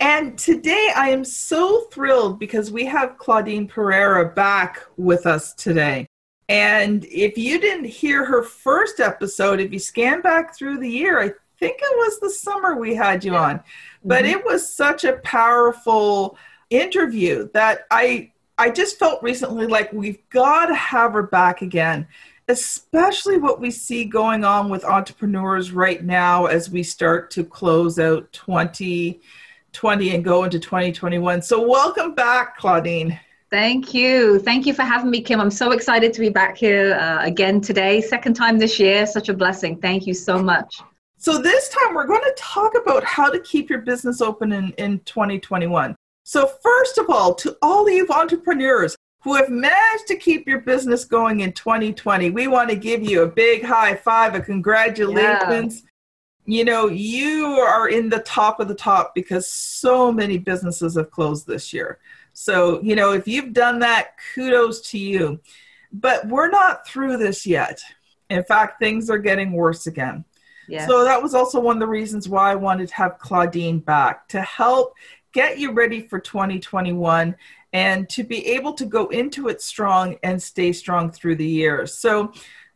And today I am so thrilled because we have Claudine Pereira back with us today. And if you didn't hear her first episode, if you scan back through the year, I think it was the summer we had you on. But mm-hmm. it was such a powerful interview that I I just felt recently like we've got to have her back again, especially what we see going on with entrepreneurs right now as we start to close out 20 20 and go into 2021. So, welcome back, Claudine. Thank you. Thank you for having me, Kim. I'm so excited to be back here uh, again today. Second time this year. Such a blessing. Thank you so much. So, this time we're going to talk about how to keep your business open in, in 2021. So, first of all, to all you entrepreneurs who have managed to keep your business going in 2020, we want to give you a big high five, a congratulations. Yeah you know, you are in the top of the top because so many businesses have closed this year. So, you know, if you've done that, kudos to you. But we're not through this yet. In fact, things are getting worse again. Yes. So that was also one of the reasons why I wanted to have Claudine back to help get you ready for 2021 and to be able to go into it strong and stay strong through the year. So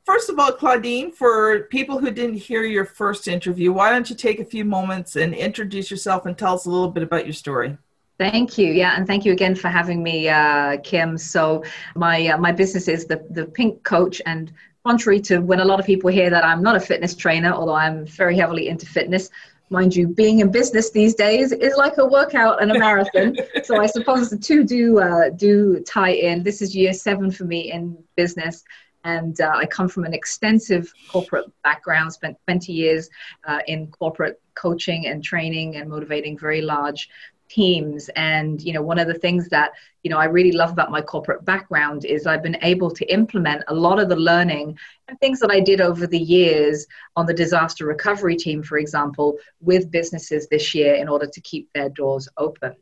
first of all, Claudine, for people who didn't hear your first interview, why don't you take a few moments and introduce yourself and tell us a little bit about your story? Thank you. Yeah, and thank you again for having me, uh, Kim. So my uh, my business is the the Pink Coach, and contrary to when a lot of people hear that I'm not a fitness trainer, although I'm very heavily into fitness. Mind you, being in business these days is like a workout and a marathon. so I suppose the two do uh, do tie in. This is year seven for me in business, and uh, I come from an extensive corporate background, spent 20 years uh, in corporate coaching and training and motivating very large teams. And, you know, one of the things that, you know, I really love about my corporate background is I've been able to implement a lot of the learning and things that I did over the years on the disaster recovery team, for example, with businesses this year in order to keep their doors open.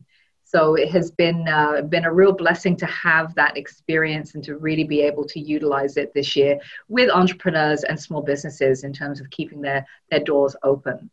So it has been uh, been a real blessing to have that experience and to really be able to utilize it this year with entrepreneurs and small businesses in terms of keeping their their doors open.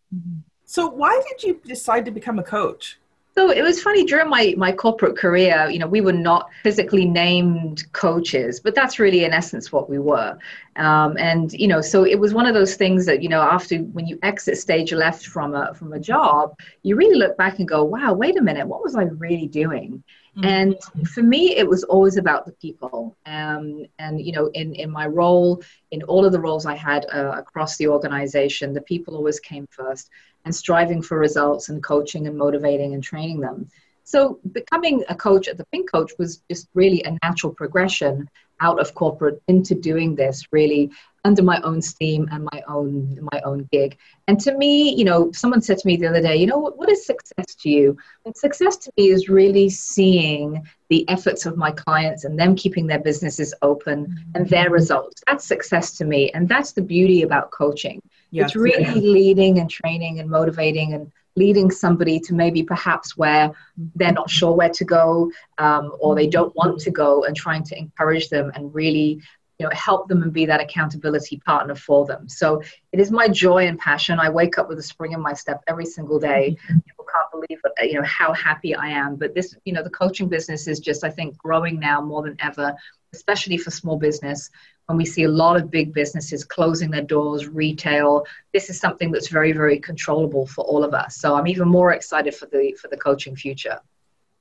So why did you decide to become a coach? So it was funny during my, my corporate career, you know, we were not physically named coaches, but that's really in essence what we were. Um, and, you know, so it was one of those things that, you know, after when you exit stage left from a, from a job, you really look back and go, wow, wait a minute, what was I really doing? Mm-hmm. And for me, it was always about the people. Um, and, you know, in, in my role, in all of the roles I had uh, across the organization, the people always came first and striving for results and coaching and motivating and training them. So becoming a coach at the Pink Coach was just really a natural progression out of corporate into doing this really under my own steam and my own my own gig. And to me, you know, someone said to me the other day, you know, what, what is success to you? And success to me is really seeing the efforts of my clients and them keeping their businesses open mm-hmm. and their results. That's success to me. And that's the beauty about coaching Yes. It's really yeah. leading and training and motivating and leading somebody to maybe perhaps where mm-hmm. they're not sure where to go um, or they mm-hmm. don't want to go and trying to encourage them and really you know help them and be that accountability partner for them so it is my joy and passion i wake up with a spring in my step every single day mm-hmm. people can't believe you know how happy i am but this you know the coaching business is just i think growing now more than ever especially for small business when we see a lot of big businesses closing their doors, retail, this is something that's very, very controllable for all of us. So I'm even more excited for the for the coaching future.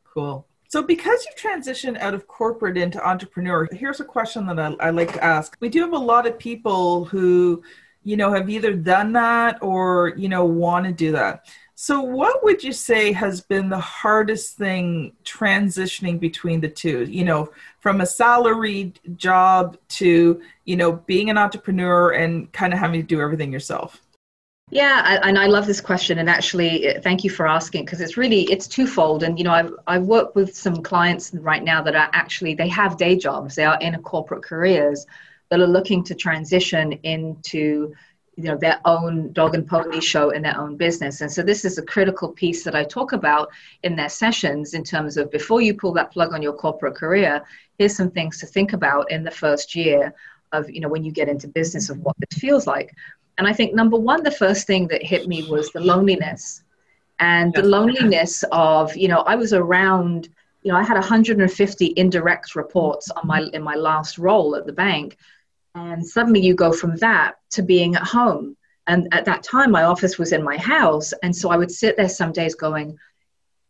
Cool. So, because you've transitioned out of corporate into entrepreneur, here's a question that I, I like to ask. We do have a lot of people who, you know, have either done that or, you know, want to do that. So, what would you say has been the hardest thing transitioning between the two? You know, from a salaried job to, you know, being an entrepreneur and kind of having to do everything yourself? Yeah, and I love this question. And actually, uh, thank you for asking because it's really it's twofold. And you know, I've I work with some clients right now that are actually they have day jobs. They are in a corporate careers that are looking to transition into you know their own dog and pony show in their own business and so this is a critical piece that i talk about in their sessions in terms of before you pull that plug on your corporate career here's some things to think about in the first year of you know when you get into business of what this feels like and I think number one, the first thing that hit me was the loneliness and the loneliness of, you know, I was around, you know, I had 150 indirect reports on my in my last role at the bank. And suddenly you go from that to being at home. And at that time, my office was in my house. And so I would sit there some days going,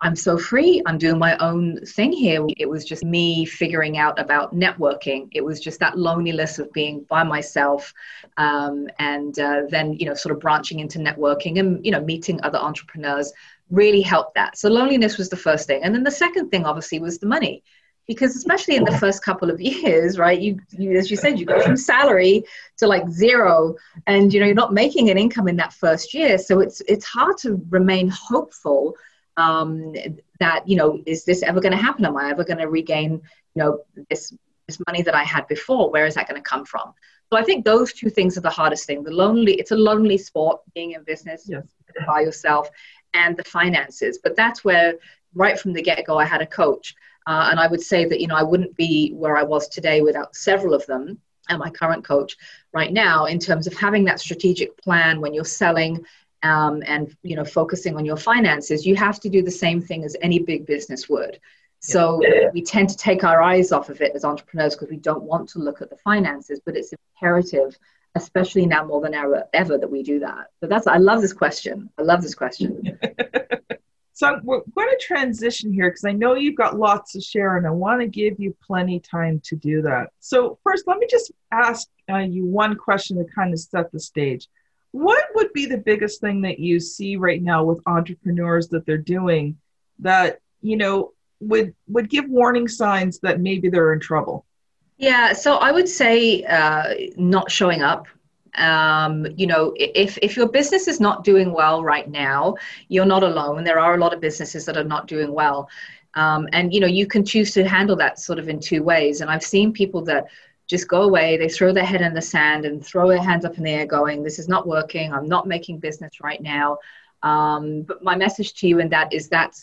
I'm so free. I'm doing my own thing here. It was just me figuring out about networking. It was just that loneliness of being by myself, um, and uh, then you know, sort of branching into networking and you know, meeting other entrepreneurs really helped that. So loneliness was the first thing, and then the second thing, obviously, was the money, because especially in the first couple of years, right? You, you as you said, you go from salary to like zero, and you know, you're not making an income in that first year, so it's it's hard to remain hopeful um, that you know is this ever going to happen? Am i ever going to regain you know this this money that i had before? Where is that going to come from? So i think those two things are the hardest thing the lonely it's a lonely sport being in business yes. by yourself and the finances. But that's where right from the get-go i had a coach uh, and i would say that you know i wouldn't be where i was today without several of them and my current coach right now in terms of having that strategic plan when you're selling um, and you know focusing on your finances you have to do the same thing as any big business would. So yeah. we tend to take our eyes off of it as entrepreneurs because we don't want to look at the finances but it's imperative especially now more than ever ever that we do that. But that's i love this question. I love this question. So we're going to transition here because i know you've got lots to share and i want to give you plenty time to do that. So first let me just ask uh, you one question to kind of set the stage what would be the biggest thing that you see right now with entrepreneurs that they're doing that you know would would give warning signs that maybe they're in trouble? Yeah so i would say uh, not showing up. Um, you know if if your business is not doing well right now you're not alone. There are a lot of businesses that are not doing well. Um, and you know you can choose to handle that sort of in two ways. And i've seen people that just go away. They throw their head in the sand and throw their hands up in the air, going, This is not working. I'm not making business right now. Um, but my message to you in that is that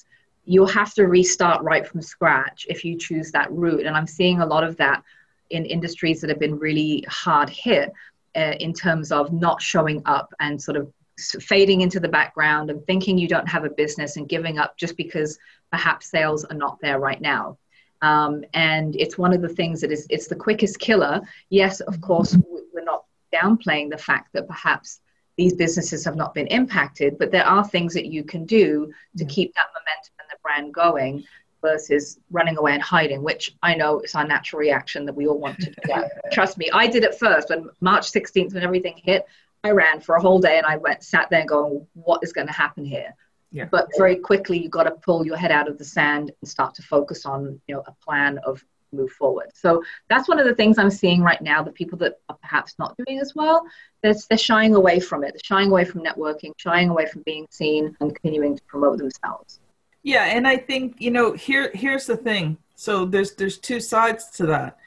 you'll have to restart right from scratch if you choose that route. And I'm seeing a lot of that in industries that have been really hard hit uh, in terms of not showing up and sort of fading into the background and thinking you don't have a business and giving up just because perhaps sales are not there right now. Um, and it's one of the things that is it's the quickest killer. Yes, of course, we're not downplaying the fact that perhaps these businesses have not been impacted, but there are things that you can do to keep that momentum and the brand going versus running away and hiding, which I know is our natural reaction that we all want to do. Trust me, I did it first when March 16th, when everything hit. I ran for a whole day and I went sat there going, what is going to happen here? Yeah. But very quickly, you've got to pull your head out of the sand and start to focus on, you know, a plan of move forward. So that's one of the things I'm seeing right now. The people that are perhaps not doing as well, they're, they're shying away from it. They're shying away from networking, shying away from being seen, and continuing to promote themselves. Yeah, and I think you know here here's the thing. So there's there's two sides to that.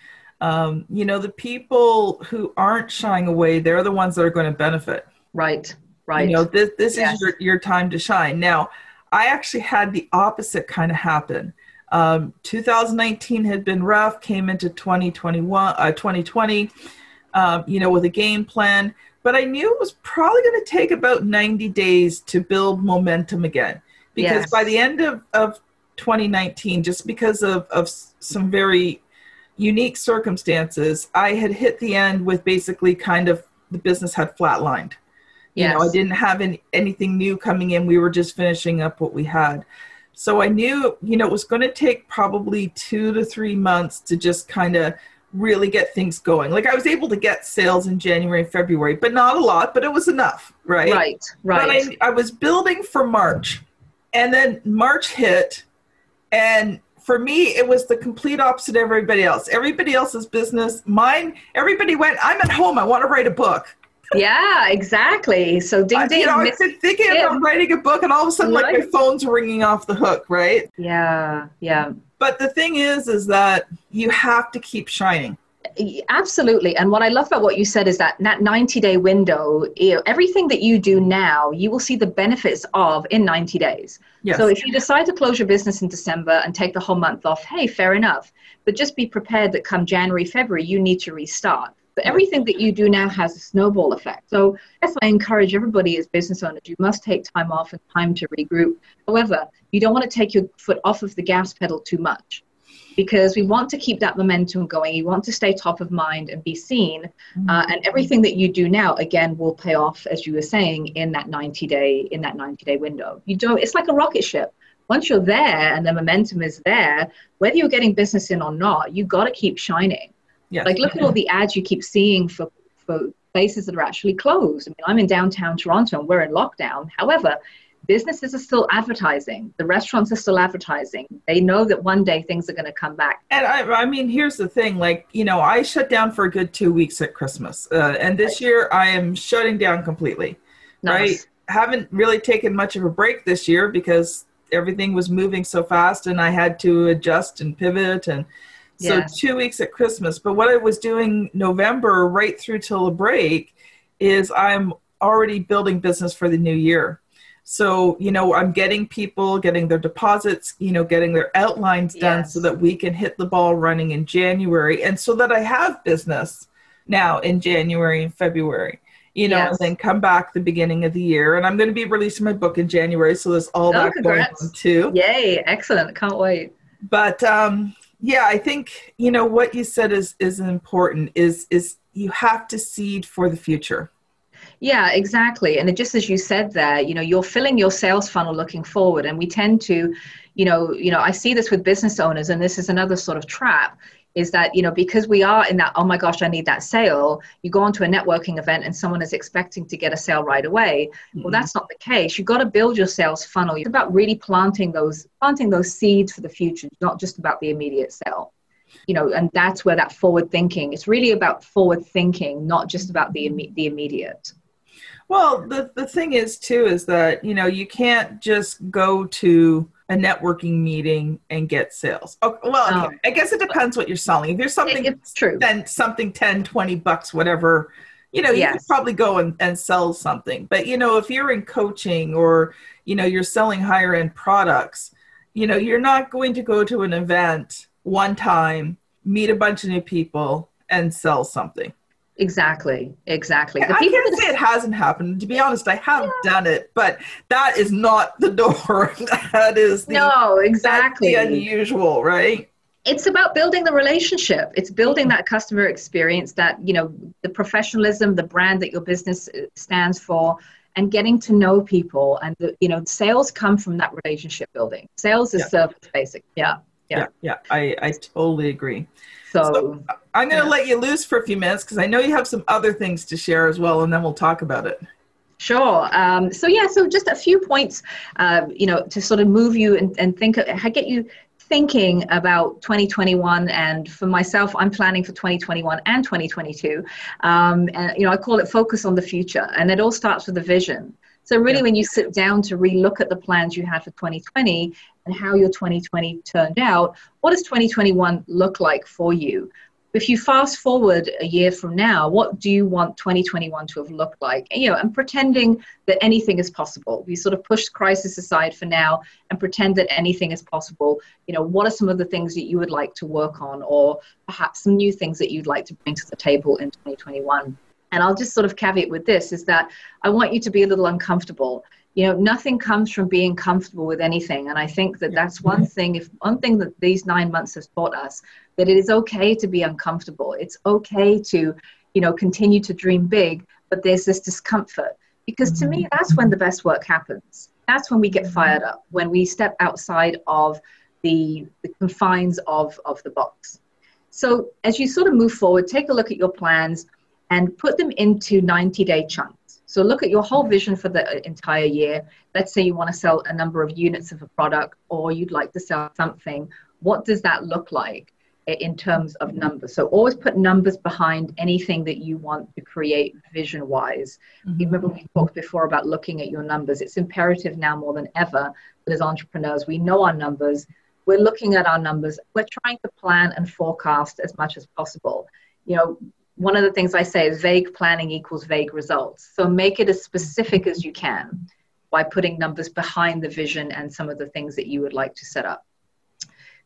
Um, you know, the people who aren't shying away, they're the ones that are going to benefit. Right. Right. You know, this this yes. is your, your time to shine. Now, I actually had the opposite kind of happen. Um, 2019 had been rough, came into 2021, uh, 2020, um, you know, with a game plan, but I knew it was probably going to take about 90 days to build momentum again. Because yes. by the end of, of 2019, just because of, of some very unique circumstances, I had hit the end with basically kind of the business had flatlined. Yes. You know, I didn't have any, anything new coming in. We were just finishing up what we had. So I knew, you know, it was going to take probably two to three months to just kind of really get things going. Like I was able to get sales in January February, but not a lot, but it was enough, right? Right, right. But I, I was building for March, and then March hit, and for me, it was the complete opposite of everybody else. Everybody else's business, mine, everybody went, I'm at home, I want to write a book. Yeah, exactly. So ding ding. you know, I've been thinking about writing a book, and all of a sudden, like my phone's ringing off the hook, right? Yeah, yeah. But the thing is, is that you have to keep shining. Absolutely. And what I love about what you said is that that 90 day window, you know, everything that you do now, you will see the benefits of in 90 days. Yes. So if you decide to close your business in December and take the whole month off, hey, fair enough. But just be prepared that come January, February, you need to restart. But everything that you do now has a snowball effect. So yes, I encourage everybody as business owners, you must take time off and time to regroup. However, you don't want to take your foot off of the gas pedal too much because we want to keep that momentum going. You want to stay top of mind and be seen. Mm-hmm. Uh, and everything that you do now, again, will pay off, as you were saying, in that 90 day in that 90 day window. You don't. It's like a rocket ship. Once you're there and the momentum is there, whether you're getting business in or not, you got to keep shining. Yes. Like look at all the ads you keep seeing for for places that are actually closed. I mean, I'm in downtown Toronto and we're in lockdown. However, businesses are still advertising the restaurants are still advertising they know that one day things are going to come back and I, I, mean here's the thing like you know i shut down for a good two weeks at christmas uh, and this year i am shutting down completely nice. right haven't really taken much of a break this year because everything was moving so fast and i had to adjust and pivot and so two weeks at christmas but what i was doing november right through till the break is i'm already building business for the new year so, you know, I'm getting people getting their deposits, you know, getting their outlines done yes. so that we can hit the ball running in January and so that I have business now in January and February. You know, yes. and then come back the beginning of the year. And I'm going to be releasing my book in January. So there's all oh, that congrats. going on too. Yay. Excellent. Can't wait. But um, yeah, I think, you know, what you said is, is important is, is you have to seed for the future yeah, exactly. And it, just as you said there, you know, you're filling your sales funnel looking forward. And we tend to, you know, you know, I see this with business owners, and this is another sort of trap is that you know because we are in that oh my gosh i need that sale you go onto a networking event and someone is expecting to get a sale right away. Mm-hmm. well that's not the case. You've got to build your sales funnel. It's about really planting those planting those seeds for the future not just about the immediate sale. You know and that's where that forward thinking it's really about forward thinking not just about the, the immediate. Well, the, the thing is, too, is that, you know, you can't just go to a networking meeting and get sales. Oh, well, okay. Um, I guess it depends what you're selling. If there's something, it's true. Then something 10, 20 bucks, whatever, you know, you yes. could probably go and, and sell something. But, you know, if you're in coaching or, you know, you're selling higher end products, you know, you're not going to go to an event one time, meet a bunch of new people and sell something. Exactly, exactly. The I can't that... say it hasn't happened. To be honest, I have yeah. done it, but that is not the door. that is the, no, exactly the unusual, right? It's about building the relationship. It's building that customer experience, that you know, the professionalism, the brand that your business uh, stands for, and getting to know people. And the, you know, sales come from that relationship building. Sales is yeah. service basic. Yeah, yeah, yeah. yeah. I I totally agree. So, so I'm going to yeah. let you loose for a few minutes because I know you have some other things to share as well, and then we'll talk about it. Sure. Um, so yeah, so just a few points, uh, you know, to sort of move you and, and think, get you thinking about 2021 and for myself i'm planning for 2021 and 2022 um, and you know i call it focus on the future and it all starts with a vision so really yeah. when you sit down to relook at the plans you had for 2020 and how your 2020 turned out, what does 2021 look like for you? If you fast forward a year from now, what do you want 2021 to have looked like? And, you know, and pretending that anything is possible. We sort of push crisis aside for now and pretend that anything is possible. You know, what are some of the things that you would like to work on, or perhaps some new things that you'd like to bring to the table in 2021? And I'll just sort of caveat with this is that I want you to be a little uncomfortable you know nothing comes from being comfortable with anything. And i think that that's one thing if one thing that these nine months has taught us that it is okay to be uncomfortable. It's okay to you know continue to dream big but there's this discomfort. Because to me mm-hmm. that's when the best work happens. That's when we get mm-hmm. fired up, when we step outside of the, the confines of, of the box. So as you sort of move forward, take a look at your plans and put them into 90 day chunks. So look at your whole vision for the entire year. Let's say you want to sell a number of units of a product or you'd like to sell something. What does that look like in terms of numbers? So always put numbers behind anything that you want to create vision wise. Mm-hmm. Remember we talked before about looking at your numbers. It's imperative now more than ever that as entrepreneurs, we know our numbers we're looking at our numbers we're trying to plan and forecast as much as possible you know one of the things i say is vague planning equals vague results. So make it as specific as you can by putting numbers behind the vision and some of the things that you would like to set up.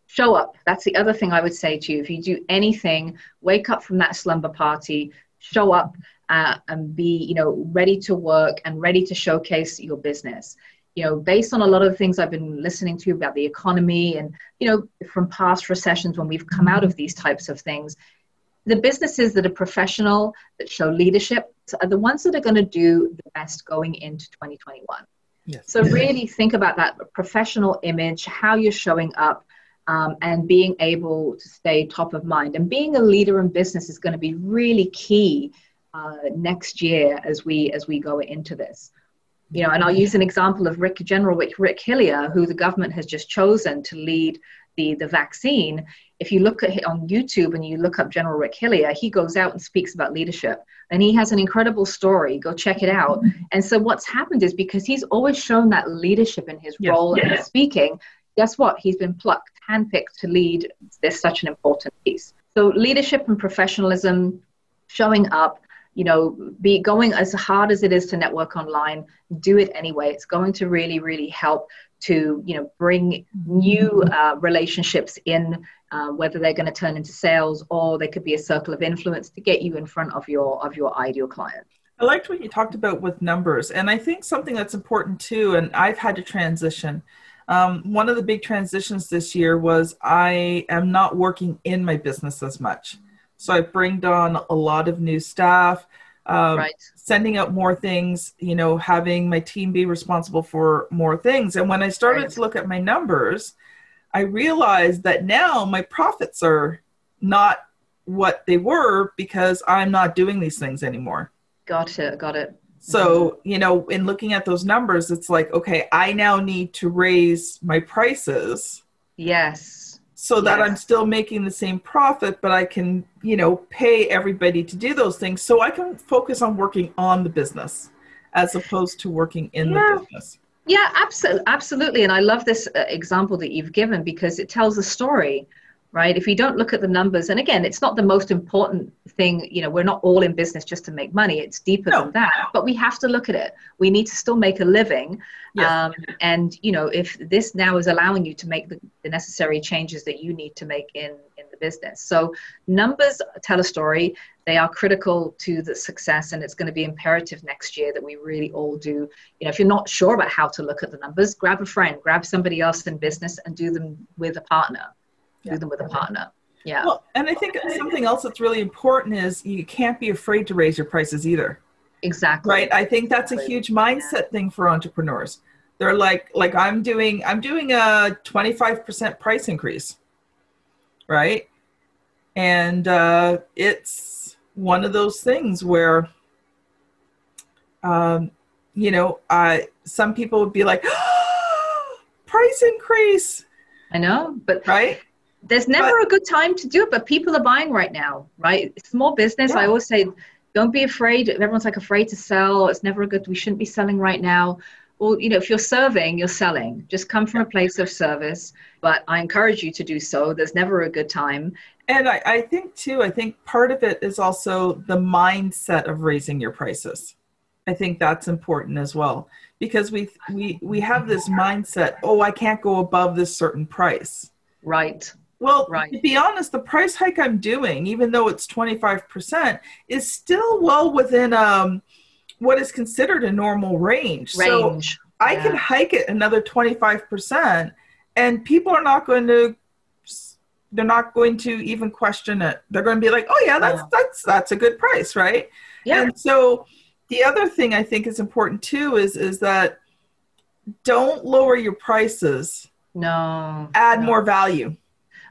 Show up. That's the other thing i would say to you. If you do anything wake up from that slumber party show up uh, and be you know ready to work and ready to showcase your business. You know, based on a lot of the things I've been listening to about the economy and, you know, from past recessions when we've come out of these types of things, the businesses that are professional, that show leadership, are the ones that are going to do the best going into 2021. Yes. So really think about that professional image, how you're showing up, um, and being able to stay top of mind. And being a leader in business is going to be really key uh, next year as we as we go into this you know, and I'll use an example of Rick General Rick, Rick Hillier, who the government has just chosen to lead the, the vaccine. If you look at it on YouTube and you look up General Rick Hillier, he goes out and speaks about leadership. And he has an incredible story. Go check it out. Mm-hmm. And so what's happened is because he's always shown that leadership in his yes. role yes. in speaking, guess what? He's been plucked, handpicked to lead this such an important piece. So leadership and professionalism, showing up, you know, be going as hard as it is to network online, do it anyway. It's going to really, really help to, you know, bring new uh, relationships in, uh, whether they're going to turn into sales or they could be a circle of influence to get you in front of your of your ideal client. I liked what you talked about with numbers, and I think something that's important too. And I've had to transition. Um, one of the big transitions this year was I am not working in my business as much. So I bring on a lot of new staff, um, right. sending out more things, you know, having my team be responsible for more things. And when I started right. to look at my numbers, I realized that now my profits are not what they were because I'm not doing these things anymore. Got it. Got it. So, mm-hmm. you know, in looking at those numbers, it's like, okay, I now need to raise my prices. Yes so that I'm still making the same profit, but I can, you know, pay everybody to do those things. So I can focus on working on the business as opposed to working in yeah. the business. Yeah, absolutely, absolutely. And I love this uh, example that you've given because it tells a story right? If you don't look at the numbers, and again, it's not the most important thing, you know, we're not all in business just to make money, it's deeper no. than that, but we have to look at it. We need to still make a living. Yes. Um, and, you know, if this now is allowing you to make the, the necessary changes that you need to make in, in the business. So numbers tell a story. They are critical to the success, and it's going to be imperative next year that we really all do. You know, if you're not sure about how to look at the numbers, grab a friend, grab somebody else in business, and do them with a partner yeah. do them with a partner. Yeah. Well, and I think something else that's really important is you can't be afraid to raise your prices either. Exactly. Right. I think that's a huge mindset yeah. thing for entrepreneurs. They're like, like I'm doing, I'm doing a 25% price increase. Right. And uh, it's one of those things where, um, you know, I, some people would be like, oh, price increase. I know, but right there's never but, a good time to do it, but people are buying right now, right? Small business, yeah. I always say, don't be afraid. Everyone's like afraid to sell. It's never a good, we shouldn't be selling right now. Well, you know, if you're serving, you're selling. Just come from a place of service. But I encourage you to do so. There's never a good time. And I, I think, too, I think part of it is also the mindset of raising your prices. I think that's important as well because we we we have this mindset, oh, I can't go above this certain price. Right. Well, right. to be honest, the price hike I'm doing, even though it's 25%, is still well within um, what is considered a normal range. Range. So I can hike it another 25%, and people are not going to they're not going to even question it. They're going to be like, "Oh yeah, that's yeah. that's that's a good price, right?" Yeah. And so the other thing I think is important too is is that don't lower your prices. No. Add no. more value.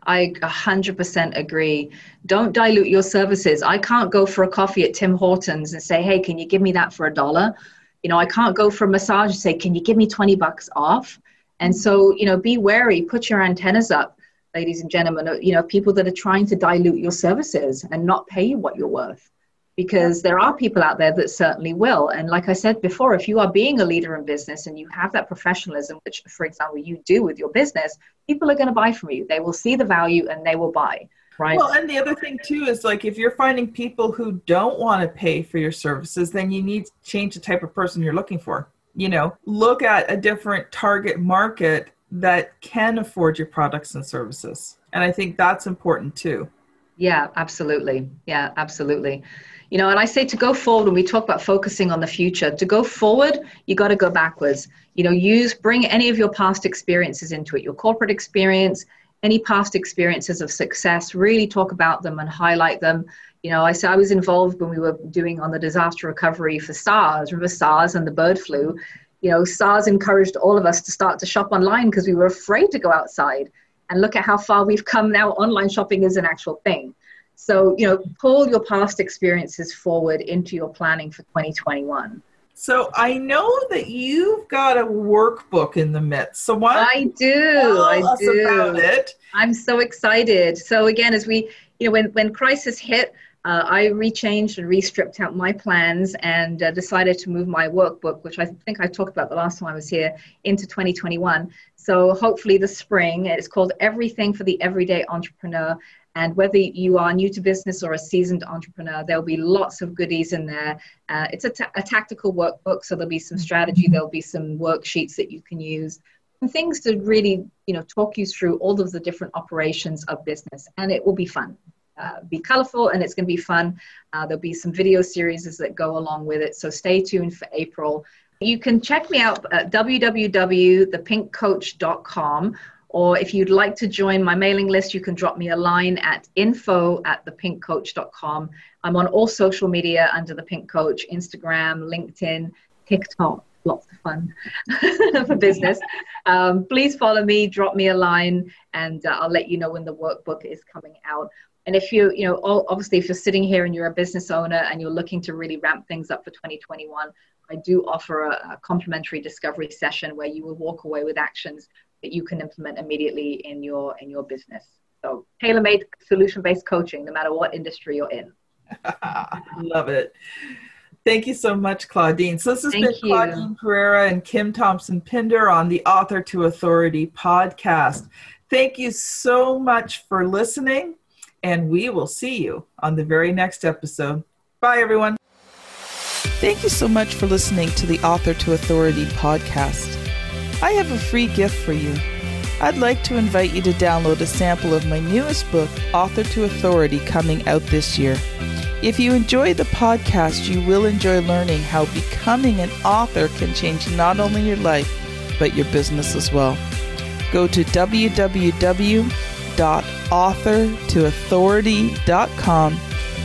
I 100% agree. Don't dilute your services. I can't go for a coffee at Tim Hortons and say, hey, can you give me that for a dollar? You know, I can't go for a massage and say, can you give me 20 bucks off? And so, you know, be wary, put your antennas up, ladies and gentlemen, you know, people that are trying to dilute your services and not pay you what you're worth because there are people out there that certainly will. And like I said before, if you are being a leader in business and you have that professionalism, which, for example, you do with your business, people are going to buy from you. They will see the value and they will buy. Right. Well, and the other thing too is like if you're finding people who don't want to pay for your services, then you need to change the type of person you're looking for. You know, look at a different target market that can afford your products and services. And I think that's important too. Yeah, absolutely. Yeah, absolutely you know and i say to go forward when we talk about focusing on the future to go forward you got to go backwards. You know use bring any of your past experiences into it your corporate experience any past experiences of success really talk about them and highlight them. You know i said i was involved when we were doing on the disaster recovery for sars. Remember sars and the bird flu? You know sars encouraged all of us to start to shop online because we were afraid to go outside and look at how far we've come now online shopping is an actual thing so, you know, pull your past experiences forward into your planning for 2021. So I know that you've got a workbook in the midst. So why I do. I do. About it. I'm so excited. So again, as we, you know, when when crisis hit, uh, I rechanged and restripped out my plans and uh, decided to move my workbook, which I think I talked about the last time I was here, into 2021. So hopefully the spring. It's called Everything for the Everyday Entrepreneur. And whether you are new to business or a seasoned entrepreneur, there'll be lots of goodies in there. Uh, it's a, tactical workbook, so there'll be some strategy, there'll be some worksheets that you can use, and things to really, you know, talk you through all of the different operations of business. And it will be fun. Uh, be colorful and it's going to be fun. Uh, there'll be some video series that go along with it. So stay tuned for April. You can check me out at www.thepinkcoach.com or if you'd like to join my mailing list, you can drop me a line at info at thepinkcoach.com. I'm on all social media under The Pink Coach Instagram, LinkedIn, TikTok. Lots of fun for business. Um, please follow me, drop me a line, and uh, I'll let you know when the workbook is coming out. And if you, you know, obviously, if you're sitting here and you're a business owner and you're looking to really ramp things up for 2021, I do offer a, a complimentary discovery session where you will walk away with actions that you can implement immediately in your in your business. So tailor-made solution-based coaching, no matter what industry you're in. Love it. Thank you so much, Claudine. So this has Thank been you. Claudine Pereira and Kim Thompson Pinder on the Author to Authority podcast. Thank you so much for listening, and we will see you on the very next episode. Bye, everyone. Thank you so much for listening to the Author to Authority podcast. I have a free gift for you. I'd like to invite you to download a sample of my newest book, Author to Authority, coming out this year. If you enjoy the podcast, you will enjoy learning how becoming an author can change not only your life, but your business as well. Go to www.authortoauthority.com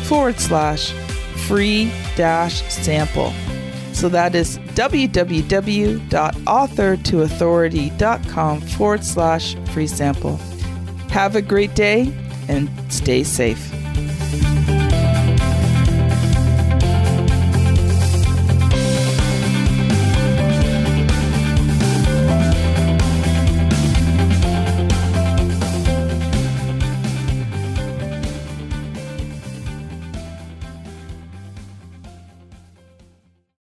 forward slash free dash sample. So that is www.authortoauthority.com forward slash free sample. Have a great day and stay safe.